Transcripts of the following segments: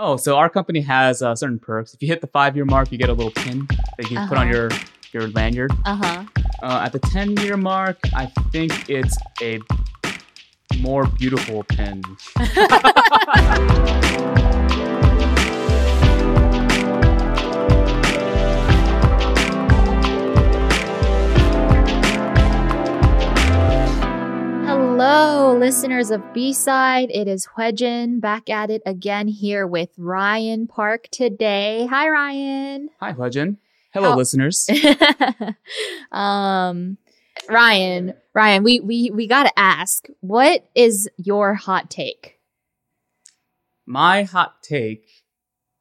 Oh, so our company has uh, certain perks. If you hit the five year mark, you get a little pin that you can put on Uh-huh. your your lanyard. Uh huh. Uh, at the 10 year mark, I think it's a more beautiful pin. Hello, listeners of B Side. It is Hwejin back at it again here with Ryan Park today. Hi, Ryan. Hi, Hwejin. Hello, How- listeners. um, Ryan, Ryan, we we we gotta ask, what is your hot take? My hot take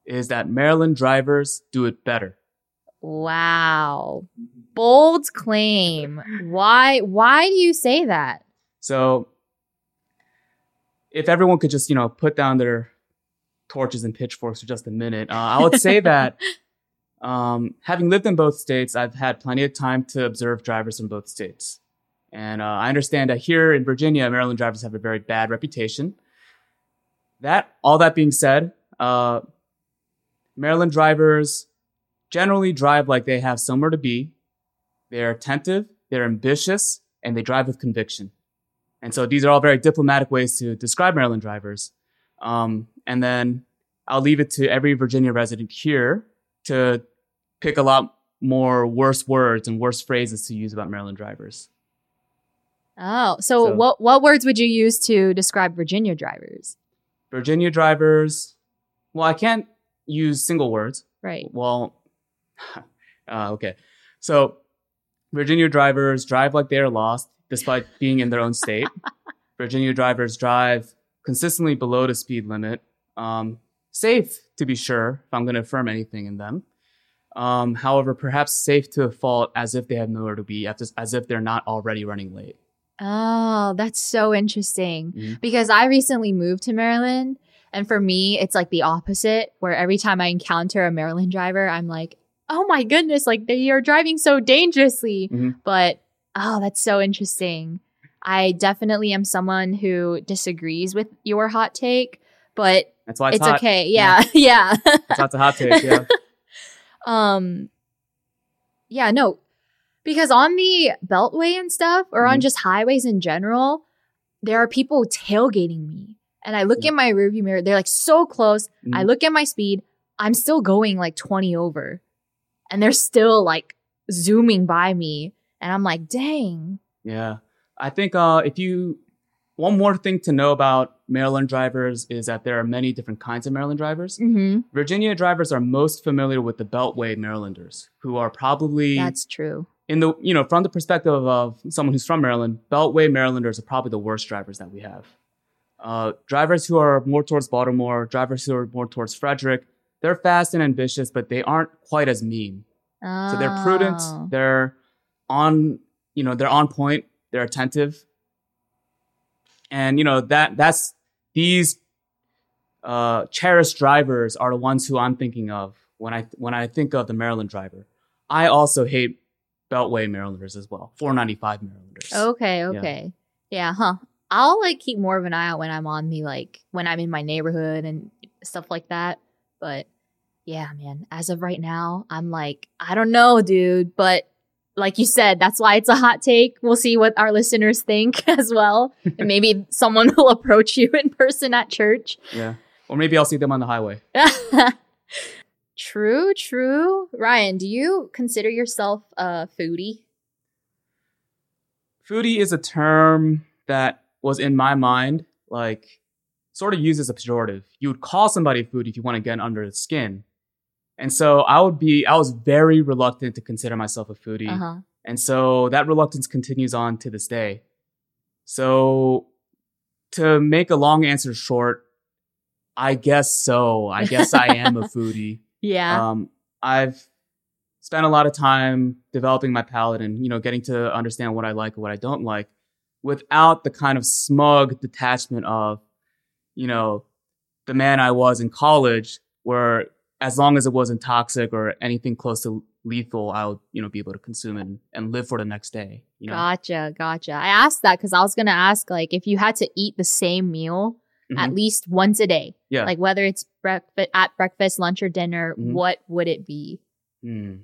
is that Maryland drivers do it better. Wow, bold claim. Why why do you say that? So, if everyone could just, you know, put down their torches and pitchforks for just a minute, uh, I would say that um, having lived in both states, I've had plenty of time to observe drivers from both states. And uh, I understand that here in Virginia, Maryland drivers have a very bad reputation. That, all that being said, uh, Maryland drivers generally drive like they have somewhere to be. They're attentive, they're ambitious, and they drive with conviction. And so these are all very diplomatic ways to describe Maryland drivers. Um, and then I'll leave it to every Virginia resident here to pick a lot more worse words and worse phrases to use about Maryland drivers. Oh, so, So- what what words would you use to describe Virginia drivers? Virginia drivers, well, I can't use single words. Right. Well, uh, okay. So Virginia drivers drive like they are lost despite being in their own state. Virginia drivers drive consistently below the speed limit. Um, safe to be sure, if I'm going to affirm anything in them. Um, however, perhaps safe to a fault as if they have nowhere to be, as if they're not already running late. Oh, that's so interesting. Mhm. Because I recently moved to Maryland, and for me, it's like the opposite, where every time I encounter a Maryland driver, I'm like, oh my goodness, like they are driving so dangerously. Mhm. But oh, that's so interesting. I definitely am someone who disagrees with your hot take, but That's why it's, it's okay. Yeah. Yeah. That's why it's a hot take. Yeah. um yeah no because on the beltway and stuff or on Mhm. just highways in general there are people tailgating me and i look Yeah. in my rearview mirror they're like so close i Mhm. look at my speed i'm still going like 20 over and they're still like zooming by me and i'm like dang Yeah. I think uh, if you, one more thing to know about Maryland drivers is that there are many different kinds of Maryland drivers. mm-hmm. Virginia drivers are most familiar with the Beltway Marylanders, who are probably that's true in the, you know, from the perspective of someone who's from Maryland, Beltway Marylanders are probably the worst drivers that we have. Uh, drivers who are more towards Baltimore, drivers who are more towards Frederick, they're fast and ambitious, but they aren't quite as mean. Oh. So they're prudent. Oh. They're on, you know, they're on point. They're attentive. And you know that that's these uh, cherished drivers are the ones who I'm thinking of when I when I think of the Maryland driver. I also hate Beltway Marylanders as well. 495 Marylanders. Okay, okay. Yeah. huh. I'll like keep more of an eye out when I'm on the like when I'm in my neighborhood and stuff like that. But yeah, man, as of right now, I'm like, I don't know, dude, but like you said, that's why it's a hot take. We'll see what our listeners think as well. and maybe someone will approach you in person at church. Yeah. Or maybe I'll see them on the highway. true, true. Ryan, do you consider yourself a foodie? Foodie is a term that was in my mind, like sort of used as a pejorative. You would call somebody a foodie if you want to get under the skin. And so I would be, I was very reluctant to consider myself a foodie. Uh huh. And so that reluctance continues on to this day. So to make a long answer short, I guess so. I guess I am a foodie. Yeah. Um, I've spent a lot of time developing my palate and you know getting to understand what I like and what I don't like, without the kind of smug detachment of, you know, the man I was in college, where as long as it wasn't toxic or anything close to lethal, I'll you know be able to consume and, and live for the next day. You know? Gotcha, gotcha. I asked that because I was gonna ask like if you had to eat the same meal mm-hmm. at least once a day, yeah, like whether it's breakfast at breakfast, lunch, or dinner, mm-hmm. what would it be? Mm.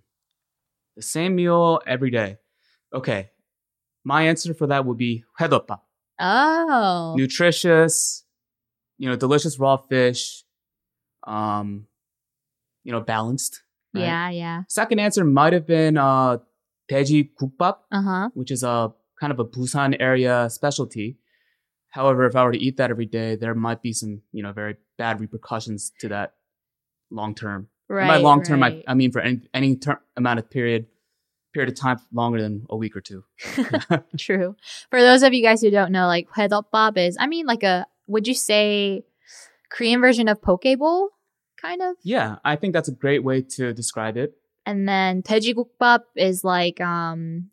The same meal every day. Okay, my answer for that would be hwedopbap. Oh, nutritious, you know, delicious raw fish. Um, you know, balanced. Right? Yeah, yeah. Second answer might have been uh, Daeji uh-huh. which is a kind of a Busan area specialty. However, if I were to eat that every day, there might be some, you know, very bad repercussions to that long term. Right. By long term, right. I, I mean for any, any amount of period period of time longer than a week or two. True. For those of you guys who don't know, like Hwedopbap is, I mean, like a would you say Korean version of poke bowl? kind of. Yeah, I think that's a great way to describe it. And then dwaejigukbap is like um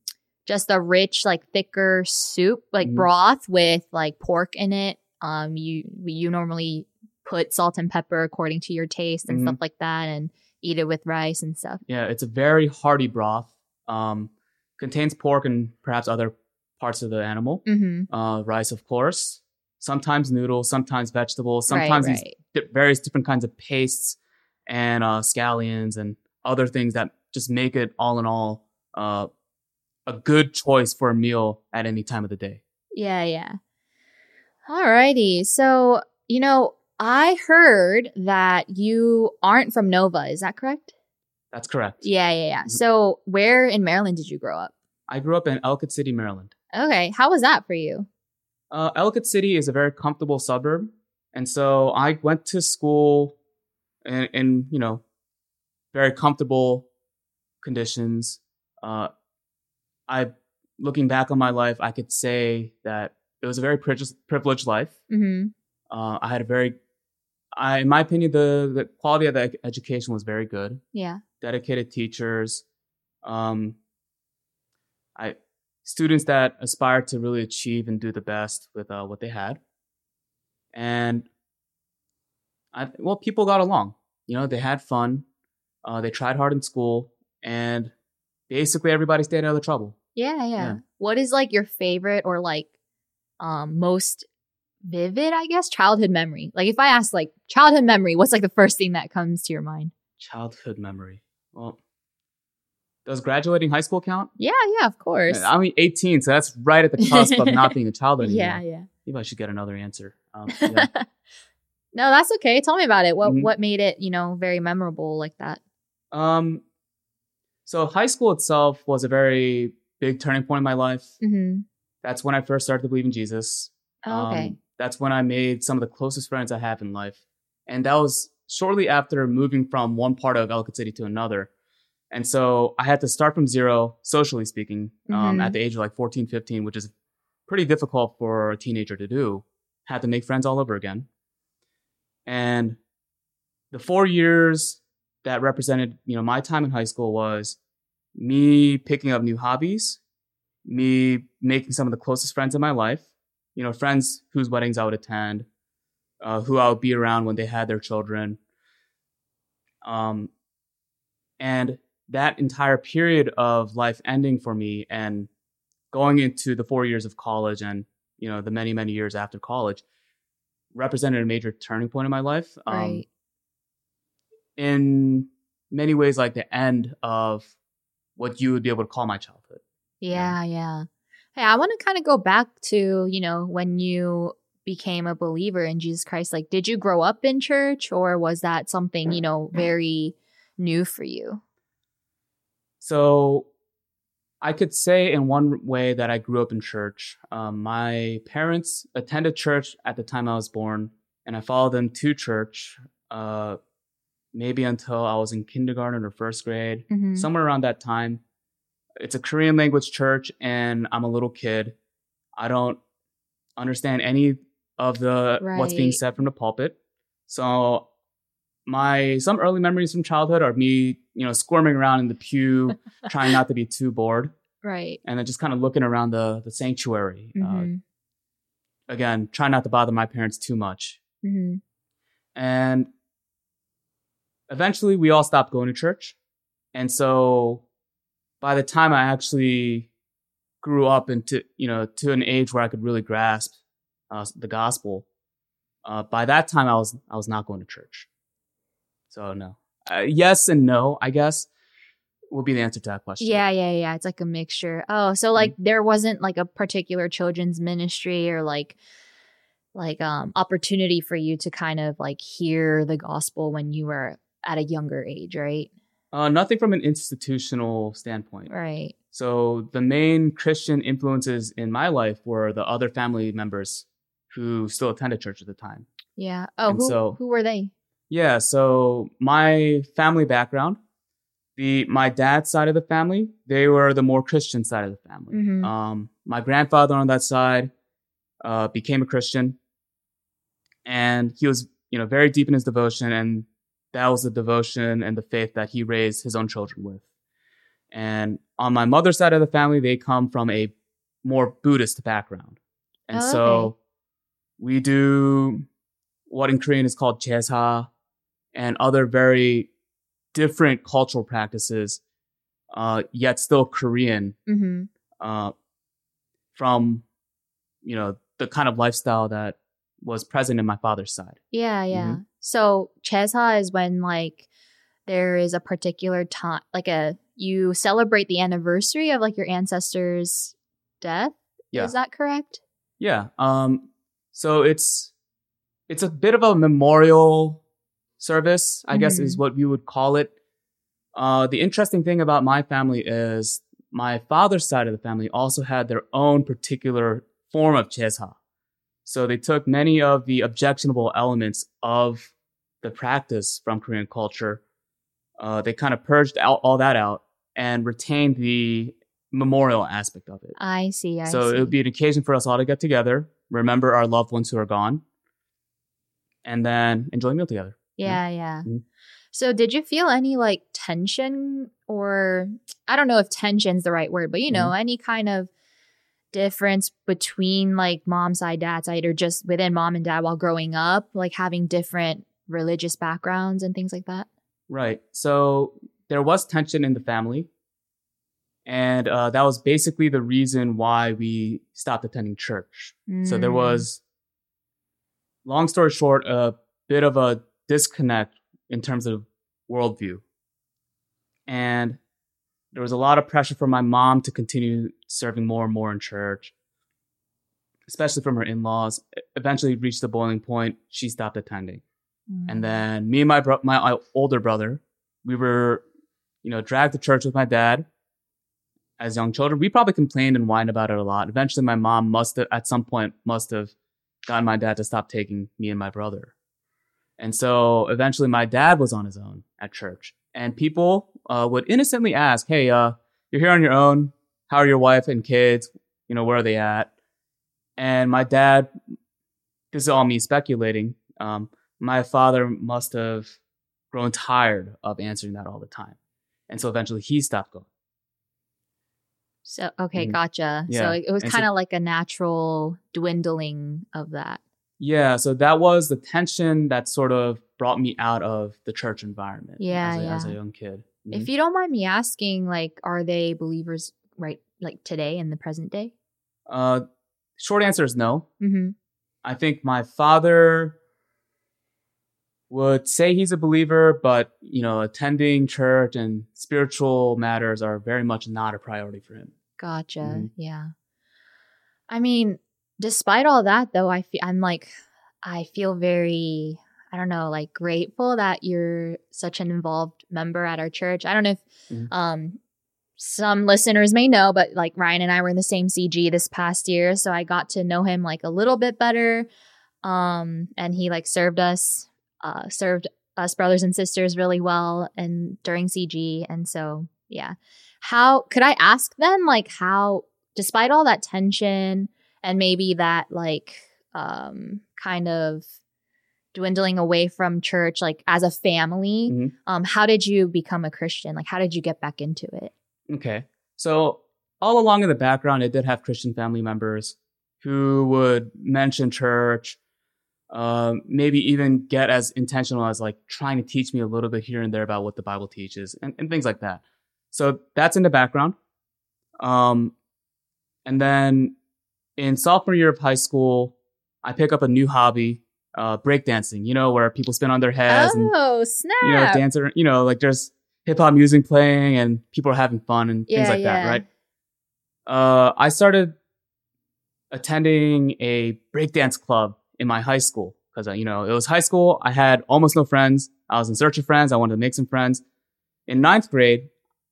just a rich, like thicker soup, like mm. broth with like pork in it. Um, you you normally put salt and pepper according to your taste and mm. stuff like that, and eat it with rice and stuff. Yeah, it's a very hearty broth. Um, contains pork and perhaps other parts of the animal. Mm-hmm. Uh, rice, of course. Sometimes noodles, sometimes vegetables, sometimes right, right various different kinds of pastes and uh, scallions and other things that just make it all in all uh, a good choice for a meal at any time of the day. Yeah, yeah. Alrighty. So, you know, I heard that you aren't from Nova. Is that correct? That's correct. Yeah, yeah, yeah. Mhm. So, where in Maryland did you grow up? I grew up in Ellicott City, Maryland. Okay. How was that for you? Uh, Ellicott City is a very comfortable suburb, and so I went to school in, in you know very comfortable conditions. Uh, I, looking back on my life, I could say that it was a very privileged, privileged life. Mm-hmm. Uh, I had a very, I, in my opinion, the the quality of the education was very good. Yeah. Dedicated teachers, um, I students that aspired to really achieve and do the best with uh, what they had, and I well, people got along. You know, they had fun. Uh, they tried hard in school, and basically everybody stayed out of trouble. Yeah, yeah. Yeah. What is like your favorite or like um most vivid, I guess, childhood memory? Like if I ask like childhood memory, what's like the first thing that comes to your mind? Childhood memory. Well, does graduating high school count? Yeah, yeah, of course. I'm 18, so that's right at the cusp of not being a child anymore. yeah, yeah. Maybe I should get another answer. Um, yeah. no, that's okay. Tell me about it. What Mhm. what made it, you know, very memorable like that? um, so high school itself was a very big turning point in my life. Mm-hmm. That's when I first started to believe in Jesus. Oh, okay. Um, that's when I made some of the closest friends I have in life. And that was shortly after moving from one part of Ellicott City to another. And so I had to start from zero, socially speaking, um, Mhm. at the age of like 14, 15, which is pretty difficult for a teenager to do. Had to make friends all over again. And the four years that represented, you know, my time in high school was me picking up new hobbies, me making some of the closest friends in my life, you know, friends whose weddings I would attend, uh, who I would be around when they had their children. Um, and that entire period of life ending for me and going into the four years of college and, you know, the many, many years after college represented a major turning point in my life. Um, right. In many ways, like the end of what you would be able to call my childhood. Yeah, yeah. Hey, I want to kind of go back to, you know, when you became a believer in Jesus Christ. Like, did you grow up in church or was that something, you know, very new for you? So I could say in one way that I grew up in church. Um, my parents attended church at the time I was born, and I followed them to church uh, maybe until I was in kindergarten or first grade, Mhm. somewhere around that time. It's a Korean language church, and I'm a little kid. I don't understand any of the what's being said from the pulpit. So my some early memories from childhood are me, you know, squirming around in the pew, trying not to be too bored, Right. and then just kind of looking around the the sanctuary. Uh, Mhm. again, try not to bother my parents too much. Mhm. And eventually, we all stopped going to church, and so by the time I actually grew up into you know to an age where I could really grasp uh, the gospel, uh, by that time I was I was not going to church. So no, uh, yes and no, I guess would be the answer to that question. Yeah, yeah, yeah. It's like a mixture. Oh, so like there wasn't like a particular children's ministry or like like um opportunity for you to kind of like hear the gospel when you were at a younger age, right? Uh, nothing from an institutional standpoint. Right. So the main Christian influences in my life were the other family members who still attended church at the time. Yeah. Oh, And who so- who were they? Yeah, so my family background, the my dad's side of the family, they were the more Christian side of the family. Mhm. Um, my grandfather on that side uh, became a Christian, and he was, you know, very deep in his devotion, and that was the devotion and the faith that he raised his own children with. And on my mother's side of the family, they come from a more Buddhist background, and Oh, so okay. we do what in Korean is called jesa and other very different cultural practices, uh, yet still Korean, Mm-hmm. uh, from, you know, the kind of lifestyle that was present in my father's side. Yeah, yeah. Mm-hmm. So Jesa is when like there is a particular time, like a you celebrate the anniversary of like your ancestors' death. Yeah. Is that correct? Yeah. Um, so it's, it's a bit of a memorial service, I guess is what we would call it. Uh, the interesting thing about my family is my father's side of the family also had their own particular form of jesa. So they took many of the objectionable elements of the practice from Korean culture. Uh, they kind of purged out all that out and retained the memorial aspect of it. I see. I so see. it would be an occasion for us all to get together, remember our loved ones who are gone, and then enjoy a meal together. Yeah, yeah. Mhm. So did you feel any like tension or I don't know if tension's the right word, but you know, Mm-hmm. any kind of difference between like mom's side, dad's side, or just within mom and dad while growing up, like having different religious backgrounds and things like that? Right. So there was tension in the family. And uh, that was basically the reason why we stopped attending church. So there Mm. was, long story short, a bit of a disconnect in terms of worldview. And there was a lot of pressure for my mom to continue serving more and more in church, especially from her in laws. Eventually reached the boiling point. She stopped attending. Mm. And then me and my bro- my older brother, we were, you know, dragged to church with my dad as young children. We probably complained and whined about it a lot. Eventually, my mom must have, at some point, must have gotten my dad to stop taking me and my brother. And so eventually, my dad was on his own at church, and people uh, would innocently ask, "Hey, uh, you're here on your own. How are your wife and kids? You know, where are they at?" And my dad, this is all me speculating. Um, my father must have grown tired of answering that all the time. And so eventually he stopped going. So okay, Mhm. gotcha. So Yeah. it it was kind of like a natural dwindling of that. Yeah, so that was the tension that sort of brought me out of the church environment Yeah, as, a, as a yeah. young kid. If Mhm. you don't mind me asking, like, are they believers right like today in the present day? uh, short answer is no. Mm-hmm. I think my father would say he's a believer, but you know, attending church and spiritual matters are very much not a priority for him. Gotcha. Mhm. Yeah. I mean, despite all that, though, I feel I'm like, I feel very, I don't know, like grateful that you're such an involved member at our church. I don't know if Mhm. um some listeners may know, but like Ryan and I were in the same CG this past year, so I got to know him like a little bit better. Um, and he like served us, uh, served us brothers and sisters really well, and during CG, and so yeah. How could I ask then, like how, despite all that tension and maybe that like um kind of dwindling away from church, like as a family, Mhm. um, how did you become a Christian? Like, how did you get back into it? Okay. So all along in the background, I did have Christian family members who would mention church, um, maybe even get as intentional as like trying to teach me a little bit here and there about what the Bible teaches and, and things like that. So that's in the background. Um, and then in sophomore year of high school, I pick up a new hobby uh, breakdancing, you know, where people spin on their heads and Oh, snap. you know dance around, you know, like there's hip hop music playing and people are having fun and things Yeah, like that, right? Uh, I started attending a breakdance club in my high school because you know it was high school. I had almost no friends. I was in search of friends. I wanted to make some friends. In ninth grade,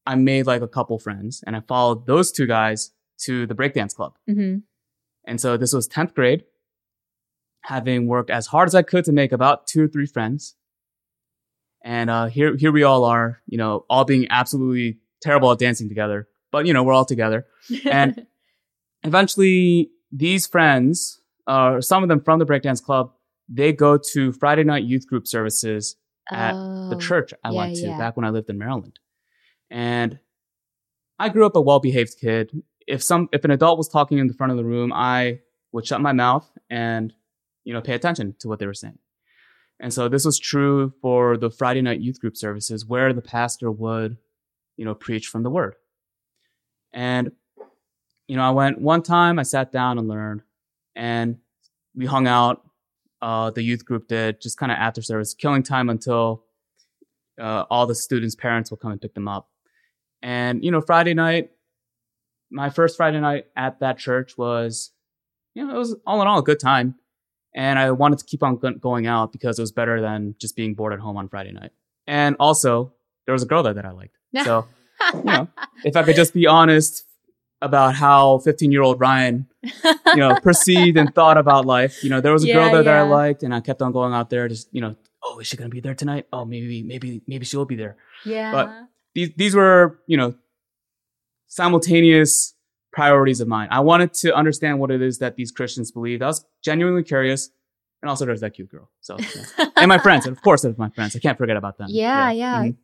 I made like a couple friends, and I followed those two guys to the breakdance club. hmm And so this was 10th grade, having worked as hard as I could to make about two or three friends. And uh, here, here we all are, you know, all being absolutely terrible at dancing together, but you know, we're all together. And- Eventually, these friends, uh, some of them from the breakdance club, they go to Friday night youth group services at the Oh, church I yeah, went to yeah. back when I lived in Maryland. And I grew up a well-behaved kid. If some if an adult was talking in the front of the room, I would shut my mouth and you know pay attention to what they were saying. And so this was true for the Friday night youth group services where the pastor would, you know, preach from the word. And you know, I went one time, I sat down and learned and we hung out uh, the youth group did, just kind of after service, killing time until uh, all the students' parents will come and pick them up. And, you know, Friday night, my first Friday night at that church was, you know, it was all in all a good time. And I wanted to keep on going out because it was better than just being bored at home on Friday night. And also, there was a girl there that I liked. So, you know, if I could just be honest about how 15 year old Ryan you know, perceived and thought about life. You know, there was a girl Yeah, there that I liked, and I kept on going out there. Just you know, oh, is she gonna be there tonight? Oh, maybe, maybe, maybe she'll be there. yeah. But These these were you know simultaneous priorities of mine. I wanted to understand what it is that these Christians believed. I was genuinely curious, and also there's that cute girl. So, yeah. and my friends, and of course, there's my friends. I can't forget about them. Yeah, yeah. Mhm.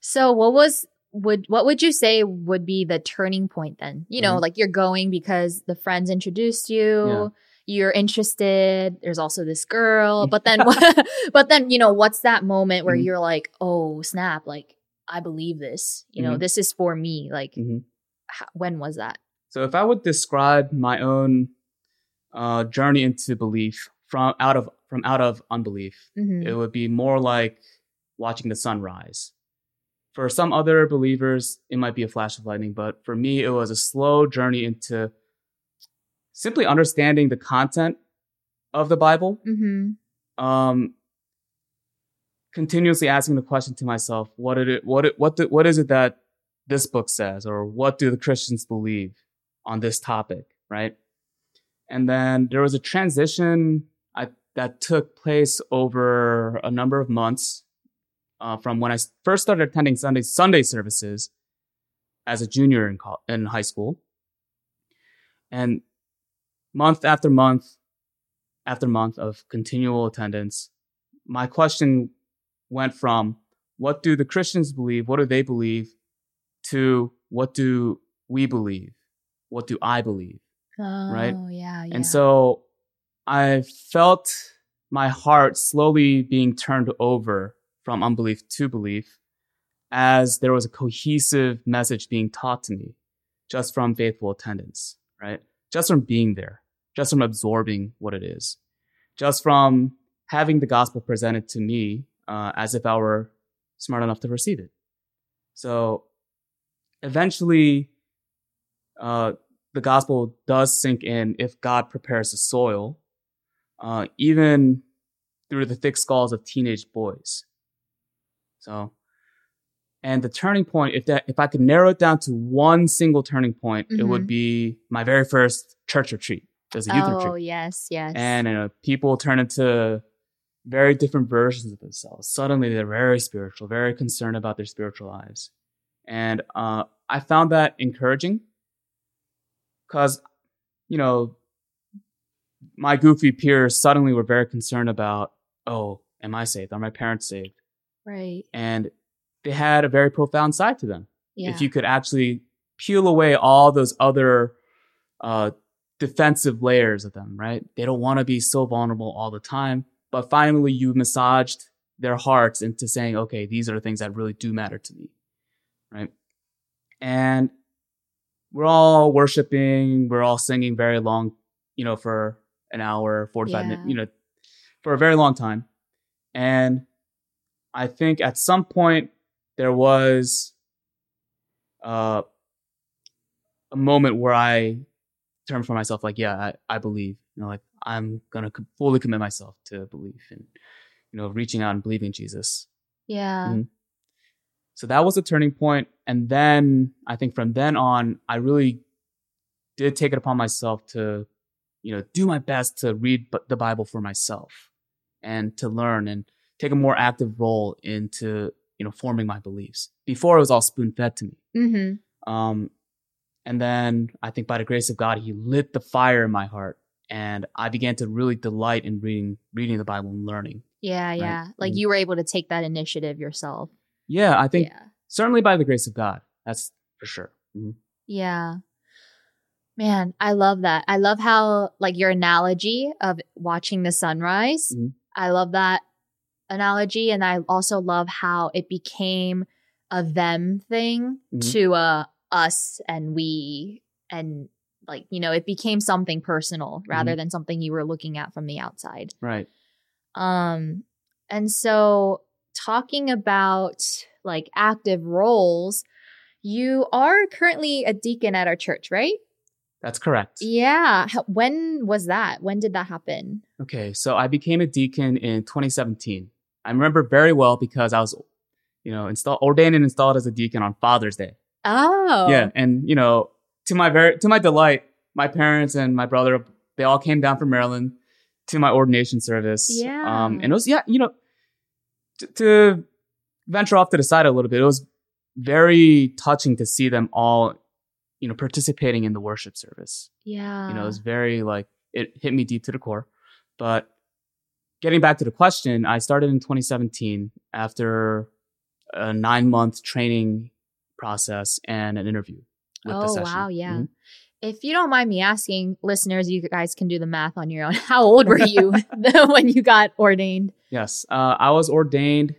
So what was would what would you say would be the turning point then? You know, Mhm. like you're going because the friends introduced you, Yeah. you're interested, there's also this girl, but then but then, you know, what's that moment where Mhm. you're like, "Oh, snap, like I believe this. You know, Mhm. this is for me." Like Mhm. When was that? So if I would describe my own uh, journey into belief from out of from out of unbelief, Mhm. it would be more like watching the sun rise. For some other believers, it might be a flash of lightning, but for me, it was a slow journey into simply understanding the content of the Bible. Mhm. Um, continuously asking the question to myself, what did it, what it, what, the, what is it that this book says, or what do the Christians believe on this topic, right? And then there was a transition I, that took place over a number of months uh, from I first started attending Sunday Sunday services as a junior in in high school, and month after month after month of continual attendance, my question went from what do the Christians believe, what do they believe, to what do we believe, what do I believe. Oh, Right? yeah, yeah. And so I felt my heart slowly being turned over from unbelief to belief as there was a cohesive message being taught to me just from faithful attendance, right? Just from being there, just from absorbing what it is, just from having the gospel presented to me uh, as if I were smart enough to receive it. So eventually, uh, the gospel does sink in if God prepares the soil, uh, even through the thick skulls of teenage boys. So, and the turning point, if that, if I could narrow it down to one single turning point, it would Mhm. be my very first church retreat. Was a youth oh, retreat, yes, yes. and uh, people turn into very different versions of themselves. Suddenly, they're very spiritual, very concerned about their spiritual lives, and uh, I found that encouraging because, you know, my goofy peers suddenly were very concerned about, oh, am I saved? Are my parents saved? right. And they had a very profound side to them. Yeah. If you could actually peel away all those other uh, defensive layers of them, right? They don't want to be so vulnerable all the time. But finally, you massaged their hearts into saying, okay, these are the things that really do matter to me, right? And we're all worshiping, we're all singing very long, you know, for an hour, 45 Yeah. minutes, you know, for a very long time. And I think at some point there was uh, a moment where I determined for myself, like, yeah, I, I believe, you know, like I'm gonna co- fully commit myself to belief and, you know, reaching out and believing Jesus. Yeah. Mhm. So that was a turning point. And then I think from then on, I really did take it upon myself to, you know, do my best to read b- the Bible for myself and to learn and take a more active role into, you know, forming my beliefs. Before it was all spoon fed to me. Mm-hmm. Um, and then I think by the grace of God, He lit the fire in my heart, and I began to really delight in reading reading the Bible and learning. Yeah, yeah. Like Mhm. you were able to take that initiative yourself. Yeah, I think yeah. certainly by the grace of God, that's for sure. Mhm. Yeah. Man, I love that. I love how like your analogy of watching the sunrise. Mhm. I love that analogy and I also love how it became a them thing Mhm. to a us and we and like, you know, it became something personal rather than something you were looking at from the outside. Right. Um, and so talking about like active roles, you are currently a deacon at our church, right? That's correct. Yeah. When was that? When did that happen? Okay, so I became a deacon in 2017. I remember very well because I was, you know, installed, ordained and installed as a deacon on Father's Day. Oh. Yeah, and you know, to my very to my delight, my parents and my brother they all came down from Maryland to my ordination service. Yeah. Um, and it was yeah, you know, to, to venture off to the side a little bit, it was very touching to see them all, you know, participating in the worship service. Yeah. You know, it was very like it hit me deep to the core. But getting back to the question, I started in 2017 after a nine month training process and an interview. With the oh, session. wow. Yeah. Mhm. If you don't mind me asking, listeners, you guys can do the math on your own. How old were you when you got ordained? Yes, uh, I was ordained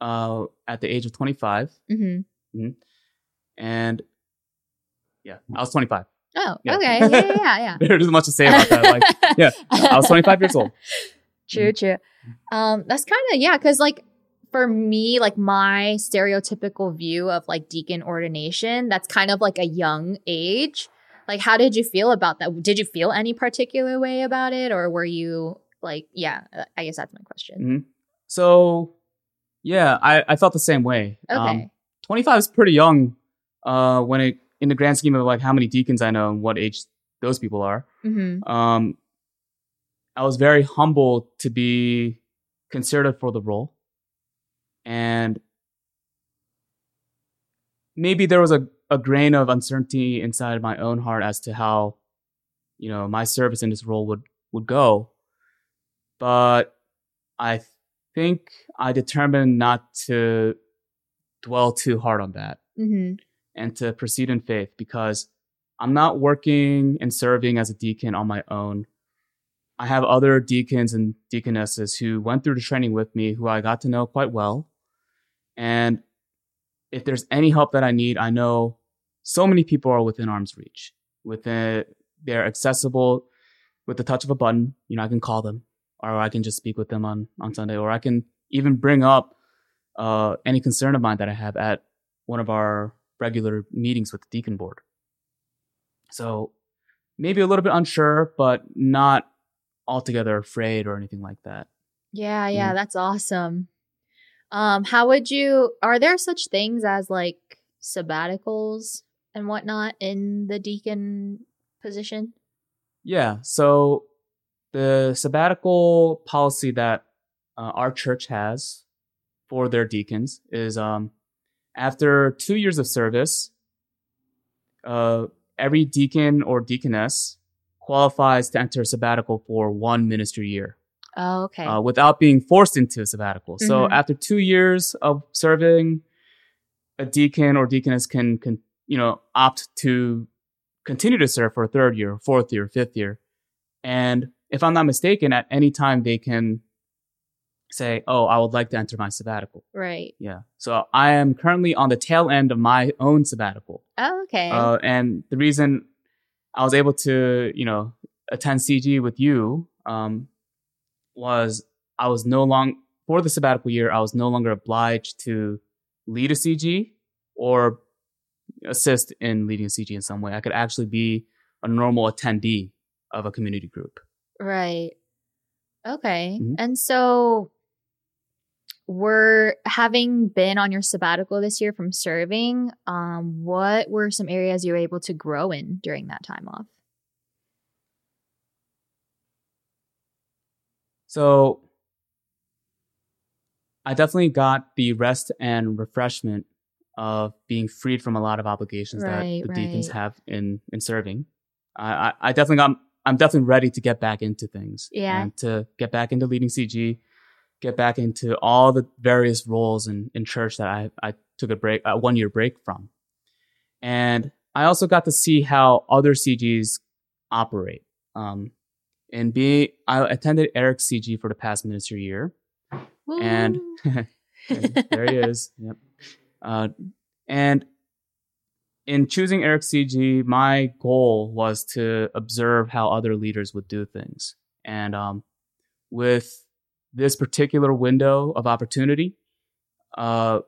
uh, at the age of 25, hmm and yeah, I was 25. Oh, Yeah. okay. Yeah, yeah, yeah. yeah. There's much to say about that. Like, yeah, I was 25 years old. True, true. Um, that's kind of yeah, because like for me, like my stereotypical view of like deacon ordination, that's kind of like a young age. Like, how did you feel about that? Did you feel any particular way about it, or were you like, yeah? uh, I guess that's my question. Mhm. So, yeah, I, I felt the same way. Um, Okay. 25 is pretty young uh, when it in the grand scheme of like how many deacons I know and what age those people are. Mm-hmm. Um, I was very humbled to be considered for the role, and maybe there was a, a grain of uncertainty inside my own heart as to how, you know, my service in this role would would go. But I think I determined not to dwell too hard on that Mm-hmm. and to proceed in faith because I'm not working and serving as a deacon on my own. I have other deacons and deaconesses who went through the training with me who I got to know quite well. And if there's any help that I need, I know so many people are within arm's reach. Within, they're accessible with the touch of a button. You know, I can call them or I can just speak with them on, on Sunday, or I can even bring up uh, any concern of mine that I have at one of our regular meetings with the deacon board. So maybe a little bit unsure, but not altogether afraid or anything like that. Yeah, yeah, Mhm. that's awesome. Um, how would you? Are there such things as like sabbaticals and whatnot in the deacon position? Yeah. So the sabbatical policy that uh, our church has for their deacons is um, after two years of service, uh, every deacon or deaconess qualifies to enter a sabbatical for one ministry year. Oh, okay. uh, without being forced into a sabbatical. So Mhm. after two years of serving, a deacon or deaconess can, can you know opt to continue to serve for a third year, fourth year, fifth year, and if I'm not mistaken, at any time they can say, "Oh, I would like to enter my sabbatical." right. Yeah. So I am currently on the tail end of my own sabbatical, Oh, okay. uh, and the reason I was able to, you know, attend CG with you um, was I was no long for the sabbatical year. I was no longer obliged to lead a CG or assist in leading a CG in some way. I could actually be a normal attendee of a community group. Right. Okay. Mhm. And so were having been on your sabbatical this year from serving, um, what were some areas you were able to grow in during that time off? So I definitely got the rest and refreshment of being freed from a lot of obligations Right, that the deacons have in in serving. I, I definitely got I'm definitely ready to get back into things. Yeah. And to get back into leading CG, get back into all the various roles in, in church that I, I took a break, a one year break from. And I also got to see how other CGs operate. Um, and being, I attended Eric's CG for the past ministry year. And- there he is. Yep. Uh, and in choosing Eric CG, my goal was to observe how other leaders would do things. And um, with this particular window of opportunity, uh,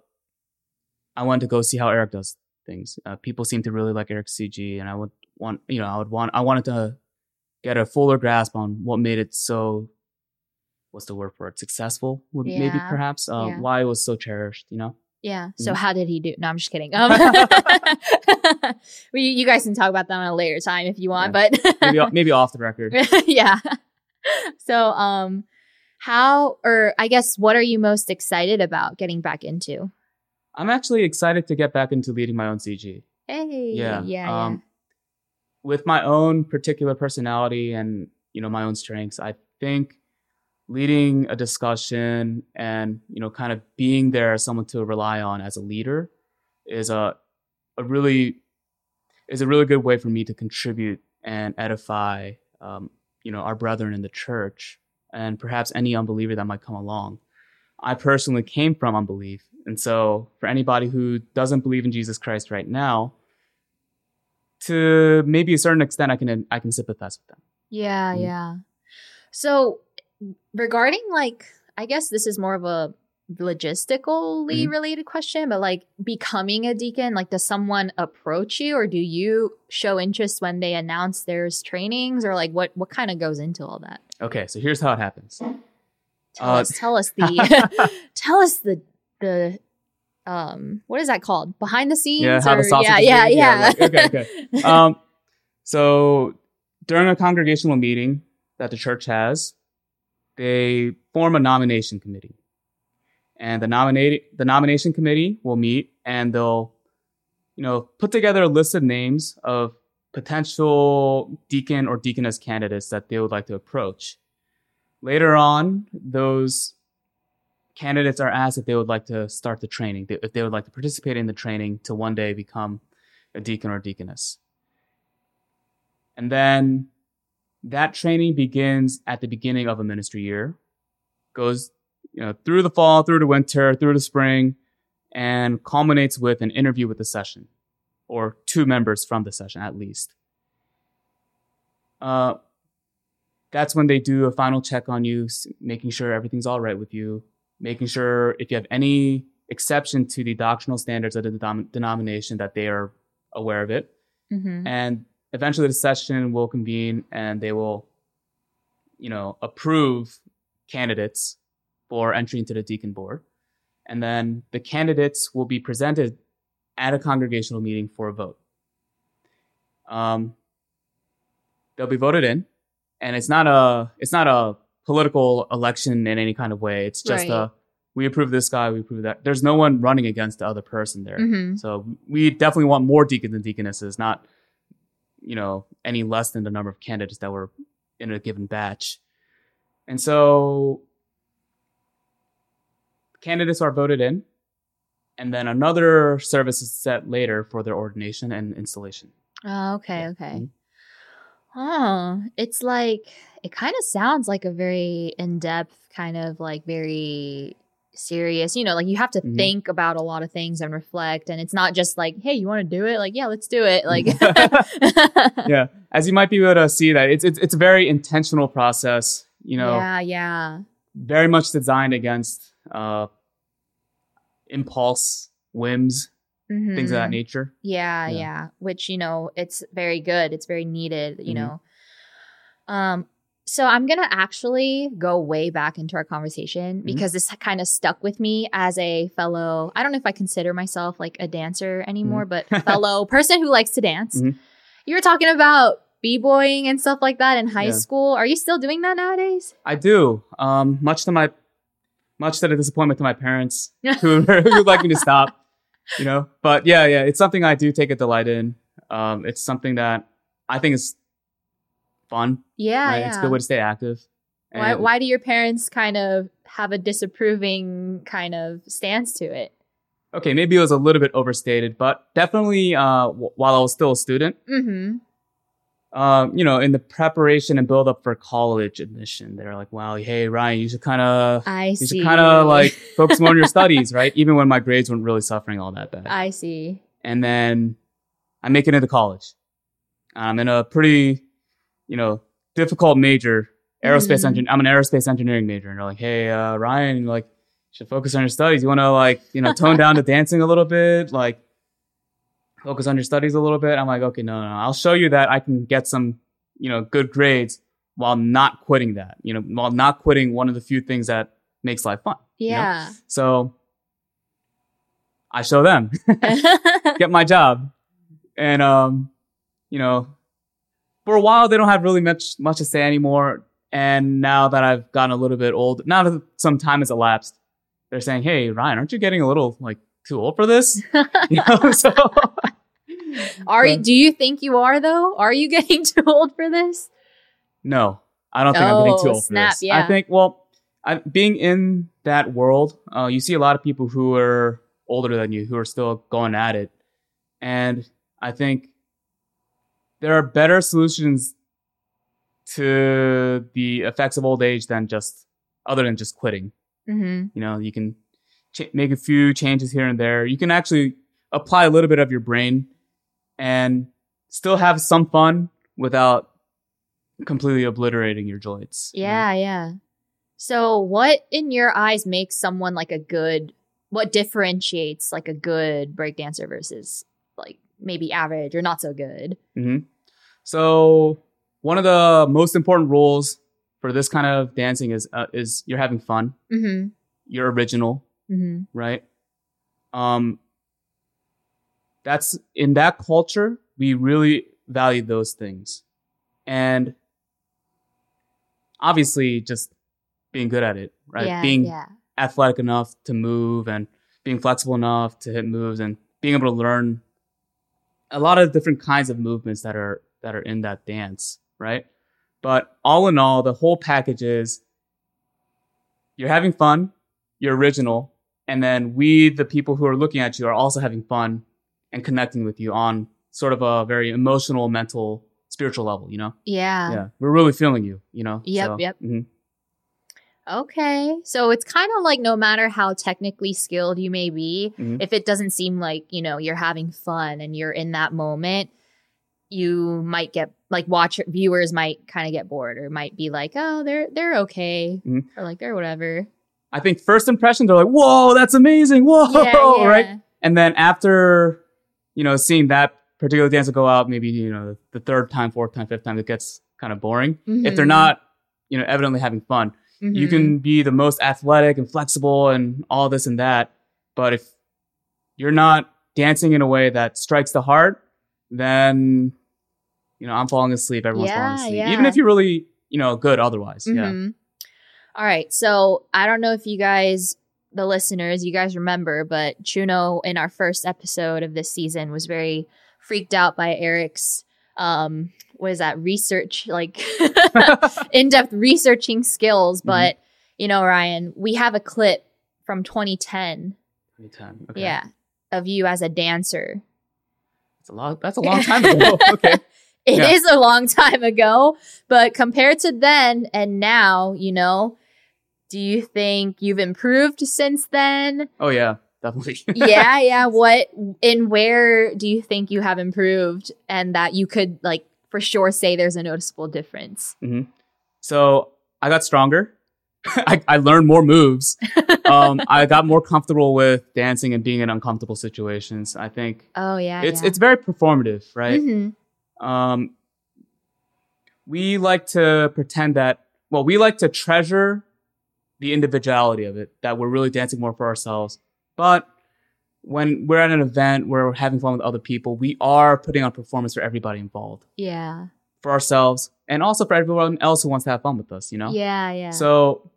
I wanted to go see how Eric does things. Uh, people seem to really like Eric CG, and I would want, you know, I would want, I wanted to get a fuller grasp on what made it so. What's the word for it? Successful, would- maybe perhaps. Uh, Yeah. Why it was so cherished, you know. Yeah. So Mhm. how did he do? No, I'm just kidding. Um, we, you guys can talk about that on a later time if you want, but Maybe maybe off the record. yeah. So, um, how or I guess what are you most excited about getting back into? I'm actually excited to get back into leading my own CG. Hey, Yeah. yeah, um, With my own particular personality and you know my own strengths, I think leading a discussion and you know kind of being there as someone to rely on as a leader is a a really is a really good way for me to contribute and edify um, you know our brethren in the church and perhaps any unbeliever that might come along. I personally came from unbelief, and so for anybody who doesn't believe in Jesus Christ right now, to maybe a certain extent, I can I can sympathize with them. Yeah, Mm. yeah. So regarding like I guess this is more of a logistically Mhm. related question, but like becoming a deacon, like does someone approach you or do you show interest when they announce there's trainings or like what what kind of goes into all that? Okay, so here's how it happens. Tell Uh, us tell us the tell us the the um what is that called? Behind the scenes Yeah, how the or- sausage yeah, yeah, yeah. Yeah, like, okay, um, so during a congregational meeting that the church has, they form a nomination committee, and the nominate the nomination committee will meet and they'll, you know, put together a list of names of potential deacon or deaconess candidates that they would like to approach. Later on, those candidates are asked if they would like to start the training, if they would like to participate in the training to one day become a deacon or deaconess. And then that training begins at the beginning of a ministry year, goes you know through the fall, through the winter, through the spring, and culminates with an interview with the session, or two members from the session at least. Uh, that's when they do a final check on you, making sure everything's all right with you, making sure if you have any exception to the doctrinal standards of the denom- denomination that they are aware of it Mhm. and eventually the session will convene and they will you know approve candidates for entry into the deacon board. And then the candidates will be presented at a congregational meeting for a vote. Um, they'll be voted in and it's not a it's not a political election in any kind of way. It's just Right. a we approve this guy we approve that. There's no one running against the other person there. Mhm. so we definitely want more deacons and deaconesses, not you know any less than the number of candidates that were in a given batch. And so candidates are voted in, and then another service is set later for their ordination and installation. Oh, okay, Yeah. okay. Mhm. Oh, it's like it kind of sounds like a very in-depth kind of like very serious, you know, like you have to Mhm. think about a lot of things and reflect and it's not just like, "Hey, you want to do it?" Like, "Yeah, let's do it." Like yeah, as you might be able to see that it's it's it's a very intentional process. You know, Yeah, yeah. very much designed against uh, impulse, whims, things of that Mhm. nature. Yeah, Yeah. yeah, Which, you know, it's very good. It's very needed, you Mhm. know. Um so I'm going to actually go way back into our conversation Mhm. because this kind of stuck with me as a fellow, I don't know if I consider myself like a dancer anymore, but fellow person who likes to dance. Mhm. You were talking about b-boying and stuff like that in high Yeah. school. Are you still doing that nowadays? I do. Um, much to my, much to the disappointment to my parents, who who would like me to stop. You know, but yeah, yeah, it's something I do take a delight in. Um, it's something that I think is fun. Yeah, right? yeah. It's a good way to stay active. why, why do your parents kind of have a disapproving kind of stance to it? Okay, maybe it was a little bit overstated, but definitely uh, w- while I was still a student, Mm-hmm. um, you know, in the preparation and build up for college admission, they're like, "Wow, hey Ryan, you should kind of you see. should kind of like focus more on your studies, right? Even when my grades weren't really suffering all that bad." I see. and then I make it into college. I'm in a pretty, you know, difficult major, aerospace Mhm. engine. I'm an aerospace engineering major, and they're like, "Hey, uh, Ryan, like, you should focus on your studies. You want to like, you know, tone down the dancing a little bit, like, focus on your studies a little bit." I'm like, "Okay, no, no, no. I'll show you that I can get some, you know, good grades while not quitting that. You know, while not quitting one of the few things that makes life fun." you know? Yeah. So I show them get my job. And um, you know, for a while they don't have really much much to say anymore. And now that I've gotten a little bit old, now that some time has elapsed, they're saying, "Hey, Ryan, aren't you getting a little like too old for this?" You know, so are you, do you think you are though? Are you getting too old for this? no, I don't think I'm getting too Oh, old snap, for this. yeah. I think, well, I, being in that world, uh, you see a lot of people who are older than you who are still going at it, and I think there are better solutions to the effects of old age than just other than just quitting. Mm-hmm. You know, you can ch- make a few changes here and there. You can actually apply a little bit of your brain and still have some fun without completely obliterating your joints. you know? Yeah, yeah. So, what in your eyes makes someone like a good? What differentiates like a good breakdancer versus like maybe average or not so good? hmm So one of the most important rules for this kind of dancing is uh, is you're having fun. Mm-hmm. You're original, Mm-hmm. right? Um, that's in that culture we really value those things, and obviously just being good at it, right? Yeah, being yeah. athletic enough to move and being flexible enough to hit moves and being able to learn a lot of different kinds of movements that are that are in that dance, right? But all in all, the whole package is you're having fun, you're original, and then we, the people who are looking at you, are also having fun and connecting with you on sort of a very emotional, mental, spiritual level, you know? Yeah. yeah. We're really feeling you, you know? Yep, yep. mhm. Okay. So it's kind of like no matter how technically skilled you may be, Mhm. if it doesn't seem like, you know, you're having fun and you're in that moment, you might get like watch viewers might kind of get bored or might be like, "Oh, they're they're okay." Mhm. Or like they're whatever. I think first impression, they're like, whoa, that's amazing. Whoa, Yeah, yeah. right? And then after, you know, seeing that particular dancer go out, maybe, you know, the third time, fourth time, fifth time, it gets kind of boring. If they're Mhm. not, you know, evidently having fun, you Mhm. can be the most athletic and flexible and all this and that. But if you're not dancing in a way that strikes the heart, then, you know, I'm falling asleep. Everyone's Yeah, falling asleep. yeah. Even if you're really, you know, good otherwise. Yeah. Mhm. All right. So I don't know if you guys, the listeners, you guys remember, but Chuno in our first episode of this season was very freaked out by Eric's um what is that research like in-depth researching skills Mhm. but you know ryan we have a clip from 2010 Anytime. Okay. yeah of you as a dancer That's a lot. That's a long time ago. okay. It is Yeah. a long time ago, but compared to then and now, you know, do you think you've improved since then? Oh yeah, definitely. yeah, yeah. What and where do you think you have improved and that you could like for sure say there's a noticeable difference? So I got stronger. I, I learned more moves. Um, I got more comfortable with dancing and being in uncomfortable situations. I think oh yeah. it's yeah. it's very performative, right? Mhm. Um, we like to pretend that well, we like to treasure the individuality of it, that we're really dancing more for ourselves. But when we're at an event where we're having fun with other people, we are putting on performance for everybody involved, Yeah. for ourselves, and also for everyone else who wants to have fun with us. You know. Yeah. Yeah. So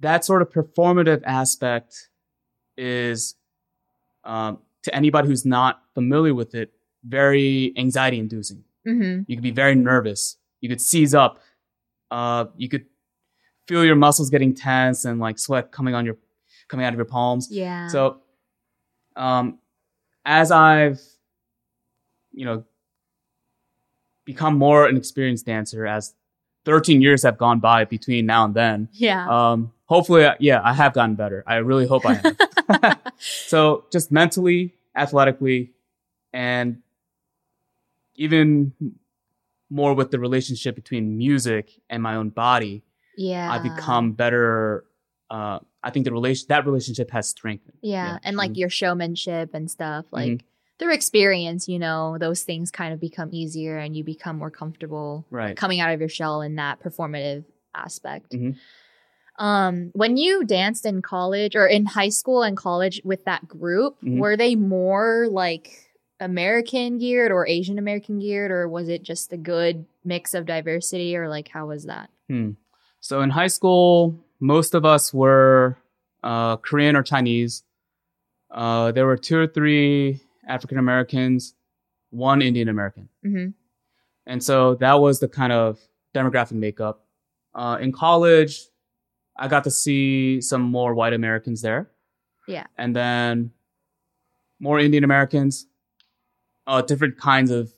that sort of performative aspect is, um, to anybody who's not familiar with it, very anxiety inducing. hmm You could be very nervous. You could seize up. Uh, you could feel your muscles getting tense and like sweat coming on your coming out of your palms. Yeah. So, um, as I've, you know, become more an experienced dancer, as 13 years have gone by between now and then, yeah. um, hopefully, yeah, I have gotten better. I really hope I have. so, just mentally, athletically, and even more with the relationship between music and my own body, yeah. I've become better. Uh, I think the relation that relationship has strengthened. Yeah. Yeah. And like Mhm. your showmanship and stuff, like Mhm. through experience, you know, those things kind of become easier and you become more comfortable Right. coming out of your shell in that performative aspect. Mhm. Um, when you danced in college or in high school and college with that group, Mhm. were they more like American geared or Asian American geared, or was it just a good mix of diversity, or like how was that? Hmm. So in high school, most of us were uh, Korean or Chinese. Uh, there were two or three African Americans, one Indian American. hmm And so that was the kind of demographic makeup. Uh, in college, I got to see some more white Americans there. Yeah. And then more Indian Americans, uh, different kinds of